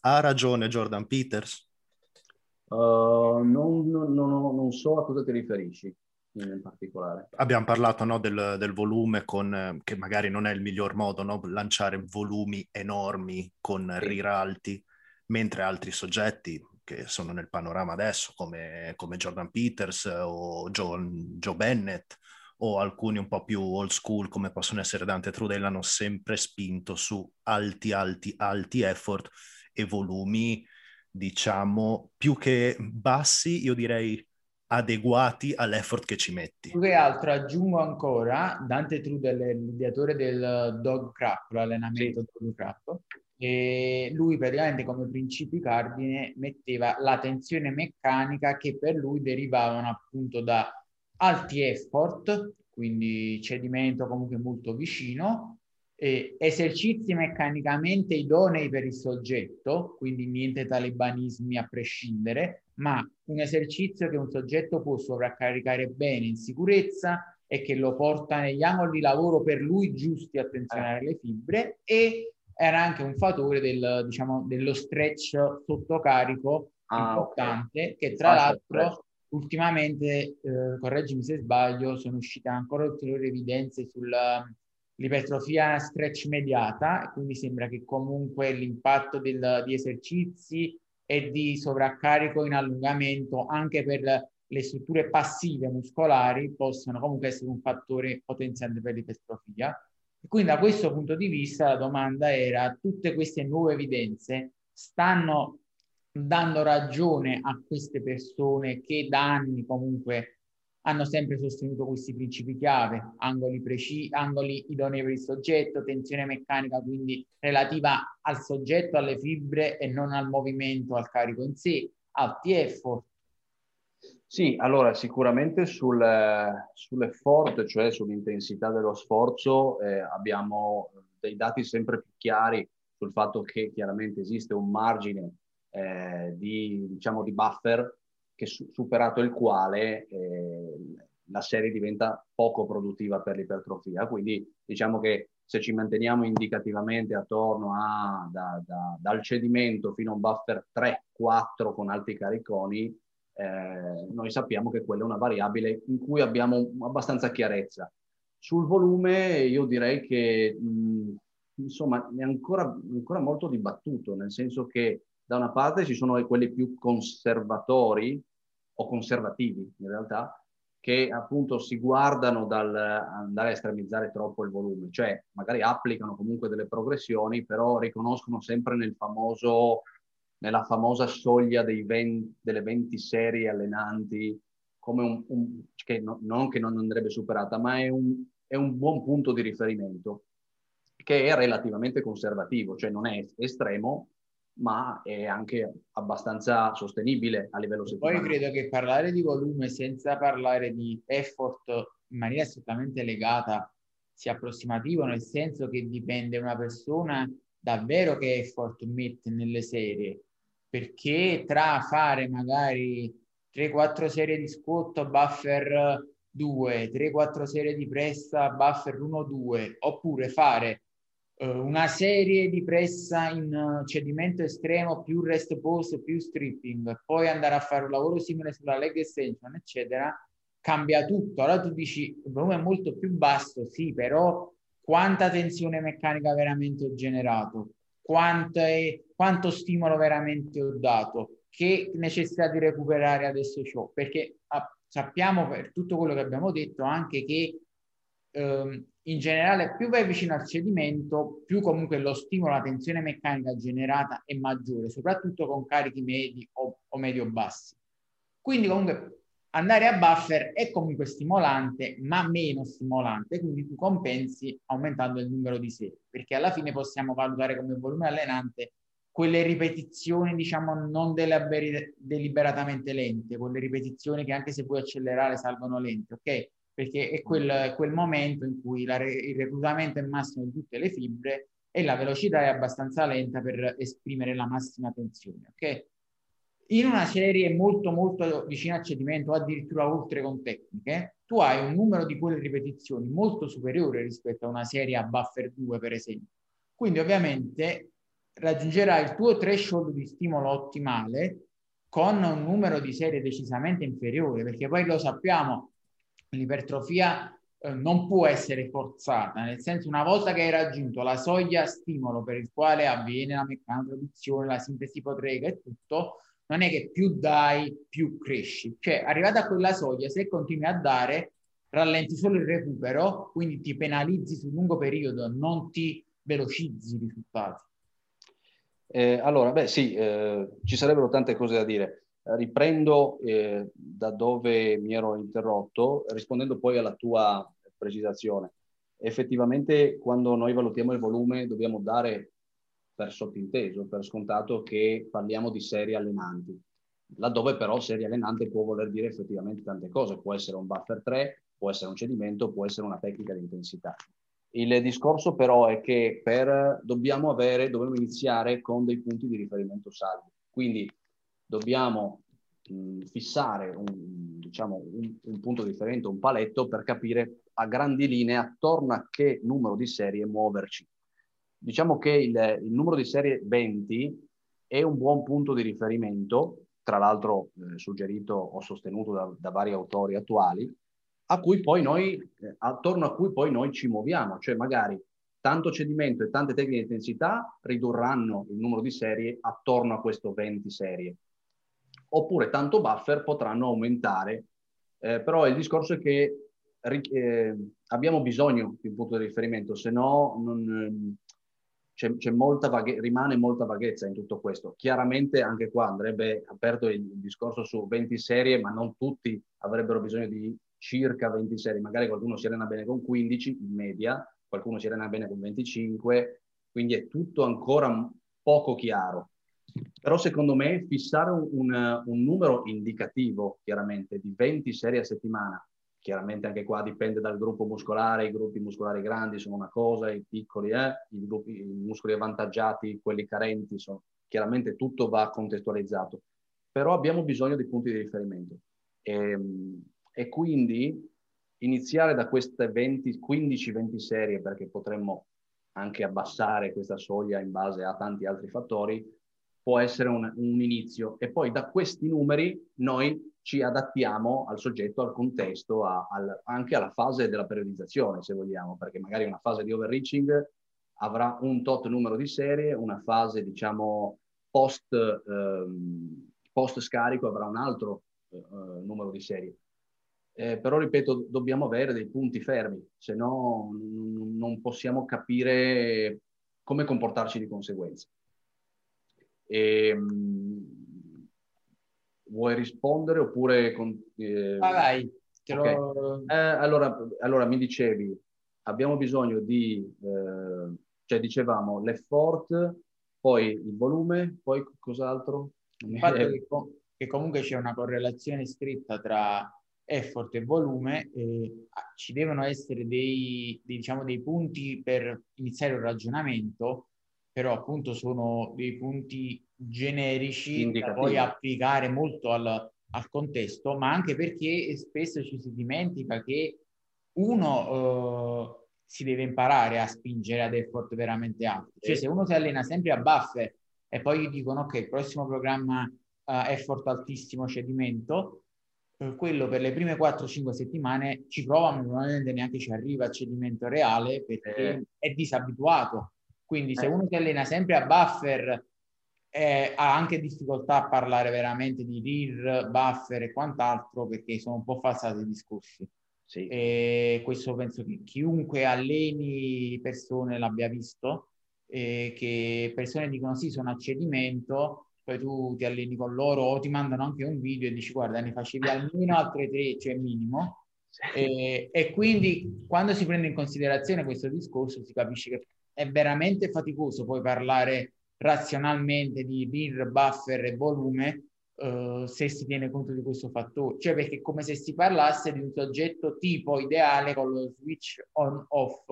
ha ragione Jordan Peters? Uh, non, non, non, non, so a cosa ti riferisci in particolare. Abbiamo parlato no, del, del, volume con, che magari non è il miglior modo, no? lanciare volumi enormi con sì. riralti, mentre altri soggetti che sono nel panorama adesso, come, come Jordan Peters o Joe, Joe Bennett, o alcuni un po' più old school come possono essere Dante Trudel hanno sempre spinto su alti, alti, alti effort e volumi, diciamo, più che bassi, io direi adeguati all'effort che ci metti. Più che altro aggiungo ancora, Dante Trudel è l'ideatore del Dog Crap, l'allenamento sì. Dog Crap, e lui praticamente come principi cardine metteva la tensione meccanica che per lui derivavano appunto da alti effort, quindi cedimento comunque molto vicino, eh, esercizi meccanicamente idonei per il soggetto, quindi niente talibanismi a prescindere, ma un esercizio che un soggetto può sovraccaricare bene in sicurezza e che lo porta negli angoli di lavoro per lui giusti a tensionare le fibre e era anche un fattore del, diciamo, dello stretch sottocarico ah, importante okay. che tra l'altro ultimamente, eh, correggimi se sbaglio, sono uscite ancora ulteriori evidenze sull'ipertrofia stretch mediata, quindi sembra che comunque l'impatto del, di esercizi e di sovraccarico in allungamento anche per le strutture passive muscolari possano comunque essere un fattore potenziante per l'ipertrofia. quindi da questo punto di vista la domanda era, tutte queste nuove evidenze stanno dando ragione a queste persone che da anni comunque hanno sempre sostenuto questi principi chiave, angoli, preci- angoli idonei per il soggetto, tensione meccanica quindi relativa al soggetto, alle fibre e non al movimento, al carico in sé, alti effort. Sì, allora sicuramente sul, sull'effort, cioè sull'intensità dello sforzo, eh, abbiamo dei dati sempre più chiari sul fatto che chiaramente esiste un margine eh, di, diciamo, di buffer che su- superato il quale eh, la serie diventa poco produttiva per l'ipertrofia. Quindi diciamo che se ci manteniamo indicativamente attorno a, da, da, dal cedimento fino a un buffer 3-4 con alti cariconi, eh, noi sappiamo che quella è una variabile in cui abbiamo abbastanza chiarezza. Sul volume io direi che mh, insomma è ancora, ancora molto dibattuto, nel senso che da una parte ci sono quelli più conservatori o conservativi in realtà, che appunto si guardano dal andare a estremizzare troppo il volume, cioè magari applicano comunque delle progressioni, però riconoscono sempre nel famoso, nella famosa soglia 20, delle 20 serie allenanti come un, un che no, non che non andrebbe superata, ma è un, è un buon punto di riferimento che è relativamente conservativo, cioè non è estremo, ma è anche abbastanza sostenibile a livello settimanale. Poi credo che parlare di volume senza parlare di effort in maniera strettamente legata sia approssimativo, nel senso che dipende una persona davvero che effort mette nelle serie, perché tra fare magari 3-4 serie di squat buffer 2, 3-4 serie di pressa buffer 1-2, oppure fare una serie di pressa in eh, cedimento estremo più rest pose più stripping poi andare a fare un lavoro simile sulla leg extension eccetera cambia tutto. Allora tu dici il volume è molto più basso sì però quanta tensione meccanica veramente ho generato? Quanto, è, quanto stimolo veramente ho dato? Che necessità di recuperare adesso ho perché ah, sappiamo per tutto quello che abbiamo detto anche che ehm, in generale più vai vicino al cedimento, più comunque lo stimolo alla tensione meccanica generata è maggiore, soprattutto con carichi medi o, o medio-bassi. Quindi comunque andare a buffer è comunque stimolante, ma meno stimolante, quindi tu compensi aumentando il numero di serie, perché alla fine possiamo valutare come volume allenante quelle ripetizioni, diciamo, non deliberatamente lente, quelle ripetizioni che anche se puoi accelerare salvano lente, ok? Perché è quel, quel momento in cui la, il reclutamento è massimo di tutte le fibre e la velocità è abbastanza lenta per esprimere la massima tensione. Okay? In una serie molto molto vicina al cedimento, addirittura oltre con tecniche, tu hai un numero di quelle ripetizioni molto superiore rispetto a una serie a buffer 2, per esempio. Quindi ovviamente raggiungerai il tuo threshold di stimolo ottimale con un numero di serie decisamente inferiore, perché poi lo sappiamo, l'ipertrofia eh, non può essere forzata, nel senso una volta che hai raggiunto la soglia stimolo per il quale avviene la meccanotraduzione, la sintesi potrega e tutto, non è che più dai, più cresci. Cioè, arrivata a quella soglia, se continui a dare, rallenti solo il recupero, quindi ti penalizzi sul lungo periodo, non ti velocizzi i risultati. Eh, allora, beh sì, eh, ci sarebbero tante cose da dire. Riprendo eh, da dove mi ero interrotto, rispondendo poi alla tua precisazione. Effettivamente, quando noi valutiamo il volume, dobbiamo dare per sottinteso, per scontato che parliamo di serie allenanti. Laddove però serie allenante può voler dire effettivamente tante cose. Può essere un buffer 3, può essere un cedimento, può essere una tecnica di intensità. Il discorso però è che per, dobbiamo, avere, dobbiamo iniziare con dei punti di riferimento saldi. Quindi dobbiamo mh, fissare un, diciamo, un, un, punto di riferimento, un paletto per capire a grandi linee attorno a che numero di serie muoverci. Diciamo che il, il numero di serie 20 è un buon punto di riferimento, tra l'altro eh, suggerito o sostenuto da, da vari autori attuali, a cui poi noi, eh, attorno a cui poi noi ci muoviamo, cioè magari tanto cedimento e tante tecniche di intensità ridurranno il numero di serie attorno a questo 20 serie. Oppure tanto buffer potranno aumentare, eh, però il discorso è che eh, abbiamo bisogno di un punto di riferimento, se no non, ehm, c'è, c'è molta vaghe- rimane molta vaghezza in tutto questo. Chiaramente anche qua andrebbe aperto il discorso su 20 serie, ma non tutti avrebbero bisogno di circa 20 serie, magari qualcuno si allena bene con 15 in media, qualcuno si allena bene con 25, quindi è tutto ancora poco chiaro. Però secondo me fissare un, un, numero indicativo, chiaramente, di 20 serie a settimana, chiaramente anche qua dipende dal gruppo muscolare, i gruppi muscolari grandi sono una cosa, i piccoli, eh, i, gruppi, i muscoli avvantaggiati, quelli carenti, sono, chiaramente tutto va contestualizzato. Però abbiamo bisogno di punti di riferimento. E, ehm, e quindi iniziare da queste 15-20 serie, perché potremmo anche abbassare questa soglia in base a tanti altri fattori, può essere un, un inizio. E poi da questi numeri noi ci adattiamo al soggetto, al contesto, a, al, anche alla fase della periodizzazione, se vogliamo, perché magari una fase di overreaching avrà un tot numero di serie, una fase, diciamo, post, ehm, post scarico avrà un altro eh, numero di serie eh, però ripeto, dobbiamo avere dei punti fermi, se no non possiamo capire come comportarci di conseguenza. E, ehm, vuoi rispondere oppure... Con, eh... ah, vai, okay. lo... eh, allora, allora, mi dicevi, abbiamo bisogno di, eh, cioè dicevamo, l'effort, poi il volume, poi cos'altro? Il fatto che, che comunque c'è una correlazione scritta tra effort e volume, eh, ci devono essere dei, dei, diciamo, dei punti per iniziare un ragionamento, però appunto sono dei punti generici da poi applicare molto al, al, contesto, ma anche perché spesso ci si dimentica che uno eh, si deve imparare a spingere ad effort veramente alti. Cioè se uno si allena sempre a buffer e poi gli dicono ok, il prossimo programma uh, effort altissimo cedimento, quello per le prime 4-5 settimane ci prova, ma probabilmente neanche ci arriva a cedimento reale perché eh. è disabituato. Quindi se eh. uno si allena sempre a buffer eh, ha anche difficoltà a parlare veramente di RIR, buffer e quant'altro perché sono un po' falsati i discorsi. Sì. E questo penso che chiunque alleni persone l'abbia visto, eh, che persone dicono sì, sono a cedimento, poi tu ti alleni con loro o ti mandano anche un video e dici guarda ne facevi almeno altre tre, cioè minimo. E, e, quindi quando si prende in considerazione questo discorso si capisce che è veramente faticoso poi parlare razionalmente di RIR, buffer e volume uh, se si tiene conto di questo fattore. Cioè perché è come se si parlasse di un soggetto tipo ideale con lo switch on-off,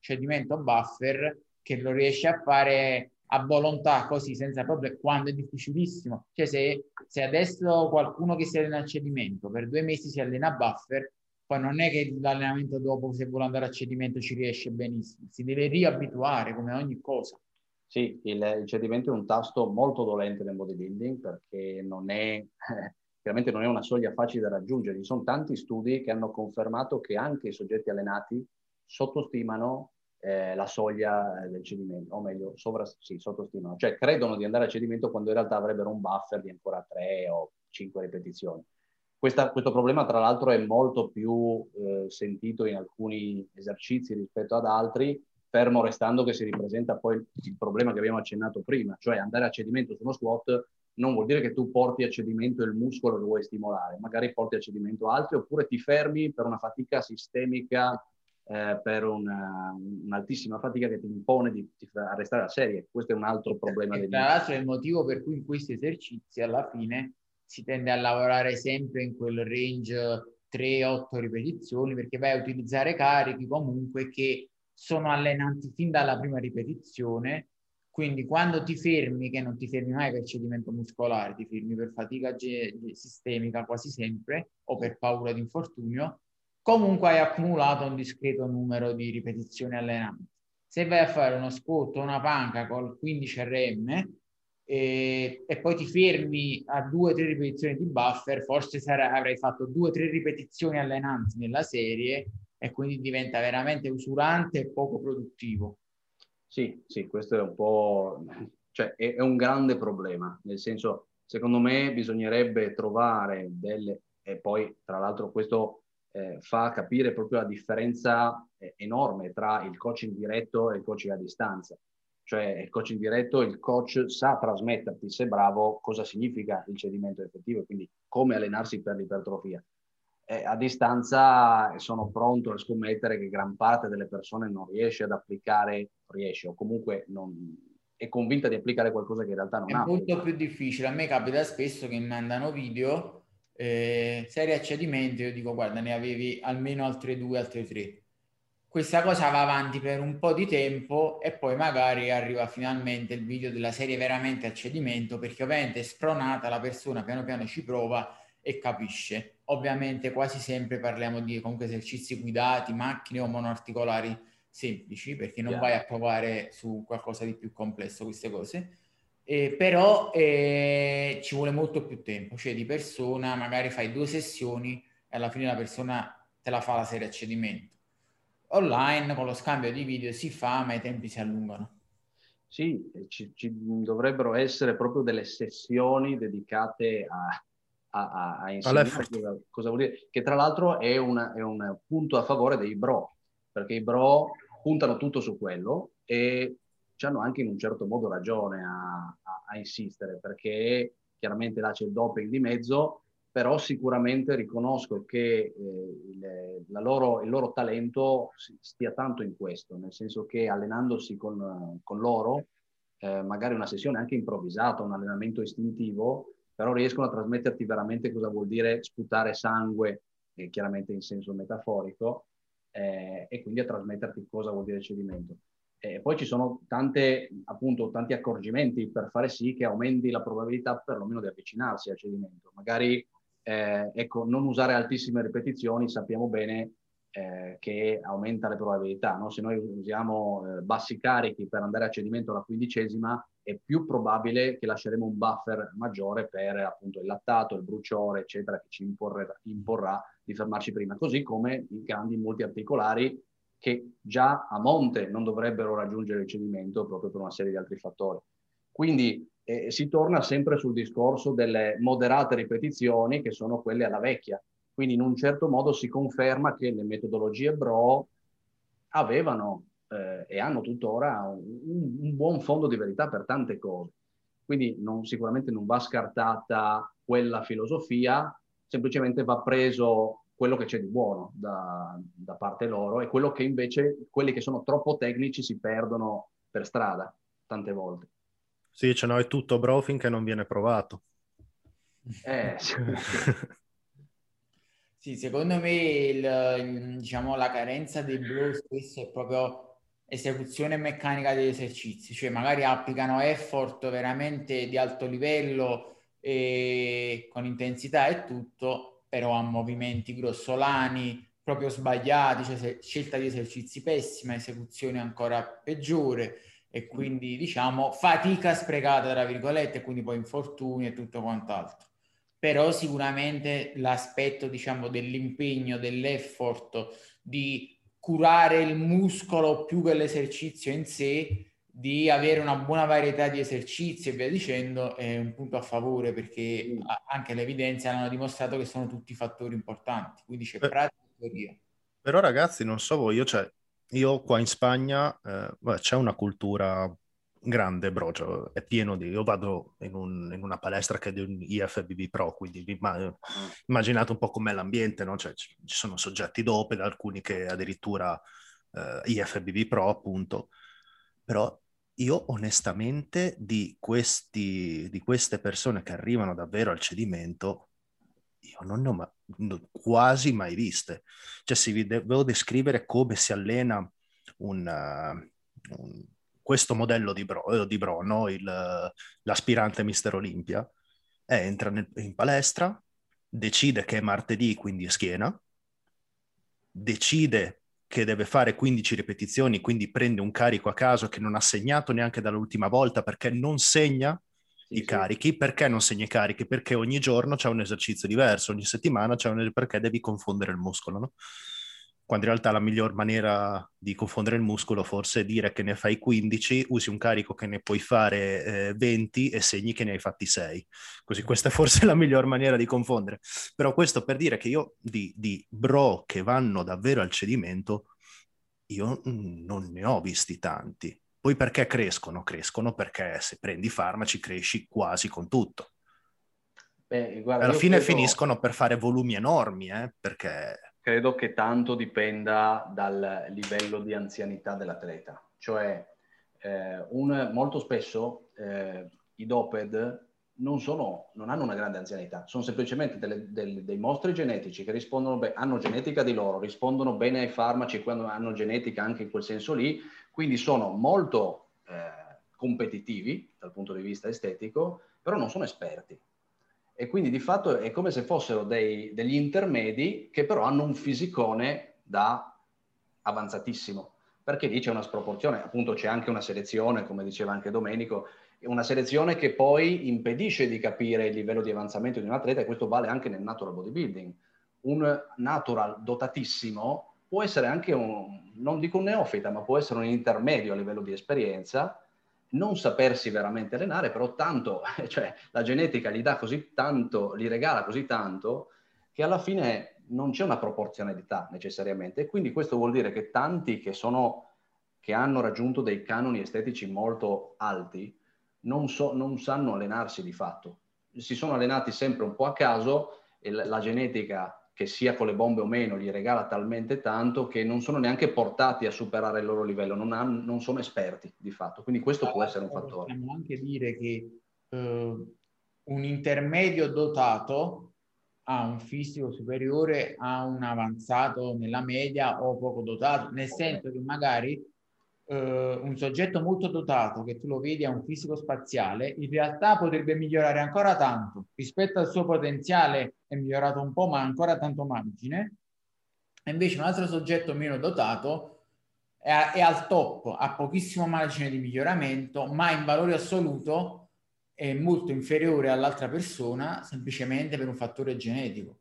cioè diventa buffer, che lo riesce a fare a volontà così senza problemi quando è difficilissimo. Cioè se, se adesso qualcuno che si allena a cedimento per due mesi si allena a buffer, poi non è che l'allenamento dopo se vuole andare a cedimento ci riesce benissimo, si deve riabituare come ogni cosa. Sì, il, il, cedimento è un tasto molto dolente nel bodybuilding perché non è, chiaramente non è una soglia facile da raggiungere. Ci sono tanti studi che hanno confermato che anche i soggetti allenati sottostimano eh, la soglia del cedimento, o meglio, sovra, sì, sottostimano, cioè credono di andare a cedimento quando in realtà avrebbero un buffer di ancora 3 o 5 ripetizioni. Questa, questo problema, tra l'altro, è molto più eh, sentito in alcuni esercizi rispetto ad altri, fermo restando che si ripresenta poi il problema che abbiamo accennato prima, cioè andare a cedimento su uno squat non vuol dire che tu porti a cedimento il muscolo che vuoi stimolare, magari porti a cedimento altri oppure ti fermi per una fatica sistemica eh, per una, un'altissima fatica che ti impone di, di restare a serie. Questo è un altro problema. E tra l'altro è il motivo per cui in questi esercizi alla fine si tende a lavorare sempre in quel range 3-8 ripetizioni perché vai a utilizzare carichi comunque che sono allenanti fin dalla prima ripetizione. Quindi quando ti fermi, che non ti fermi mai per cedimento muscolare, ti fermi per fatica ge- sistemica quasi sempre o per paura di infortunio, comunque hai accumulato un discreto numero di ripetizioni allenanti. Se vai a fare uno squat o una panca col 15 RM e, e poi ti fermi a due o tre ripetizioni di buffer, forse sarà, avrai fatto due o tre ripetizioni allenanti nella serie e quindi diventa veramente usurante e poco produttivo. Sì, sì, questo è un po', cioè è, è un grande problema, nel senso, secondo me bisognerebbe trovare delle, e poi tra l'altro questo eh, fa capire proprio la differenza eh, enorme tra il coaching diretto e il coaching a distanza. Cioè il coaching diretto, il coach sa trasmetterti, se bravo, cosa significa il cedimento effettivo e quindi come allenarsi per l'ipertrofia. Eh, a distanza sono pronto a scommettere che gran parte delle persone non riesce ad applicare, riesce o comunque non, è convinta di applicare qualcosa che in realtà non è ha. È molto più difficile. A me capita spesso che mi mandano video eh, serie a cedimento, io dico guarda ne avevi almeno altre due, altre tre. Questa cosa va avanti per un po' di tempo e poi magari arriva finalmente il video della serie veramente a cedimento perché ovviamente spronata la persona piano piano ci prova e capisce. Ovviamente quasi sempre parliamo di comunque esercizi guidati, macchine o monoarticolari semplici perché non yeah. vai a provare su qualcosa di più complesso queste cose eh, però eh, ci vuole molto più tempo, cioè di persona magari fai due sessioni e alla fine la persona te la fa la serie a cedimento. Online con lo scambio di video si fa, ma i tempi si allungano. Sì, ci, ci dovrebbero essere proprio delle sessioni dedicate a, a, a, a insegnare cosa, cosa, vuol dire, che tra l'altro è, una, è un punto a favore dei bro, perché i bro puntano tutto su quello e hanno anche in un certo modo ragione a, a, a insistere, perché chiaramente là c'è il doping di mezzo, però sicuramente riconosco che eh, il, loro, il, loro, talento stia tanto in questo, nel senso che allenandosi con, con loro, eh, magari una sessione anche improvvisata, un allenamento istintivo, però riescono a trasmetterti veramente cosa vuol dire sputare sangue, eh, chiaramente in senso metaforico, eh, e quindi a trasmetterti cosa vuol dire cedimento. E poi ci sono tante, appunto, tanti accorgimenti per fare sì che aumenti la probabilità perlomeno di avvicinarsi al cedimento. Magari eh, ecco, non usare altissime ripetizioni, sappiamo bene eh, che aumenta le probabilità. No? Se noi usiamo eh, bassi carichi per andare a cedimento alla quindicesima, è più probabile che lasceremo un buffer maggiore per appunto il lattato, il bruciore, eccetera, che ci imporrà, imporrà di fermarci prima. Così come i grandi multiarticolari che già a monte non dovrebbero raggiungere il cedimento proprio per una serie di altri fattori. Quindi eh, si torna sempre sul discorso delle moderate ripetizioni che sono quelle alla vecchia. Quindi in un certo modo si conferma che le metodologie Bro avevano eh, e hanno tuttora un, un, buon fondo di verità per tante cose. Quindi non, sicuramente non va scartata quella filosofia, semplicemente va preso quello che c'è di buono da, da, parte loro e quello che invece quelli che sono troppo tecnici si perdono per strada tante volte. Sì, ce n'è tutto bro finché non viene provato. Eh, sì. sì, secondo me il, diciamo, la carenza dei bro spesso è proprio esecuzione meccanica degli esercizi, cioè magari applicano effort veramente di alto livello e con intensità e tutto, però ha movimenti grossolani, proprio sbagliati, cioè scelta di esercizi pessima, esecuzione ancora peggiore e quindi diciamo fatica sprecata tra virgolette, quindi poi infortuni e tutto quant'altro. Però sicuramente l'aspetto diciamo dell'impegno, dell'effort, di curare il muscolo più che l'esercizio in sé, di avere una buona varietà di esercizi e via dicendo è un punto a favore perché anche le evidenze hanno dimostrato che sono tutti fattori importanti, quindi c'è pratica e teoria. Però ragazzi, non so voi, io, cioè, io qua in Spagna eh, c'è una cultura grande, bro, cioè, è pieno di... Io vado in, un, in, una palestra che è di un IFBB Pro, quindi immaginate un po' com'è l'ambiente, no? Cioè, ci sono soggetti doped, alcuni che addirittura eh, IFBB Pro, appunto. Però io onestamente di, questi, di queste persone che arrivano davvero al cedimento, io non ne ho ma- quasi mai viste. Cioè, se vi devo descrivere come si allena un, uh, un, questo modello di Bro, eh, di Bro no? Il, l'aspirante Mister Olimpia, eh, entra nel, in palestra, decide che è martedì, quindi è schiena, decide che deve fare 15 ripetizioni, quindi prende un carico a caso che non ha segnato neanche dall'ultima volta perché non segna i carichi. Perché non segni i carichi? Perché ogni giorno c'è un esercizio diverso, ogni settimana c'è un perché devi confondere il muscolo, no? Quando in realtà la miglior maniera di confondere il muscolo forse è dire che ne fai 15, usi un carico che ne puoi fare eh, 20 e segni che ne hai fatti 6. Così questa è forse la miglior maniera di confondere. Però questo per dire che io di, di bro che vanno davvero al cedimento, io non ne ho visti tanti poi perché crescono? Crescono perché se prendi farmaci cresci quasi con tutto. Beh, guarda, Alla fine credo... finiscono per fare volumi enormi, eh, perché... Credo che tanto dipenda dal livello di anzianità dell'atleta. Cioè, eh, un, molto spesso eh, i doped non, sono, non, hanno una grande anzianità, sono semplicemente delle, delle, dei mostri genetici che rispondono bene, hanno genetica di loro, rispondono bene ai farmaci quando hanno genetica anche in quel senso lì, quindi sono molto eh, competitivi dal punto di vista estetico, però non sono esperti. E quindi di fatto è come se fossero dei, degli intermedi che però hanno un fisicone da avanzatissimo, perché lì c'è una sproporzione, appunto c'è anche una selezione, come diceva anche Domenico, una selezione che poi impedisce di capire il livello di avanzamento di un atleta e questo vale anche nel natural bodybuilding. Un natural dotatissimo può essere anche un, non dico un neofita, ma può essere un intermedio a livello di esperienza, non sapersi veramente allenare, però tanto, cioè la genetica gli dà così tanto, gli regala così tanto, che alla fine non c'è una proporzionalità necessariamente. E quindi questo vuol dire che tanti che, sono, che hanno raggiunto dei canoni estetici molto alti non, so, non sanno allenarsi di fatto. Si sono allenati sempre un po' a caso e la, la genetica che sia con le bombe o meno, gli regala talmente tanto che non sono neanche portati a superare il loro livello, non, hanno, non sono esperti di fatto. Quindi questo può essere un fattore. Possiamo anche dire che eh, un intermedio dotato ha un fisico superiore a un avanzato nella media o poco dotato, nel senso che magari eh, un soggetto molto dotato che tu lo vedi a un fisico spaziale, in realtà potrebbe migliorare ancora tanto rispetto al suo potenziale, è migliorato un po', ma ancora tanto margine. E invece un altro soggetto meno dotato è, è al top, ha pochissimo margine di miglioramento, ma in valore assoluto è molto inferiore all'altra persona semplicemente per un fattore genetico.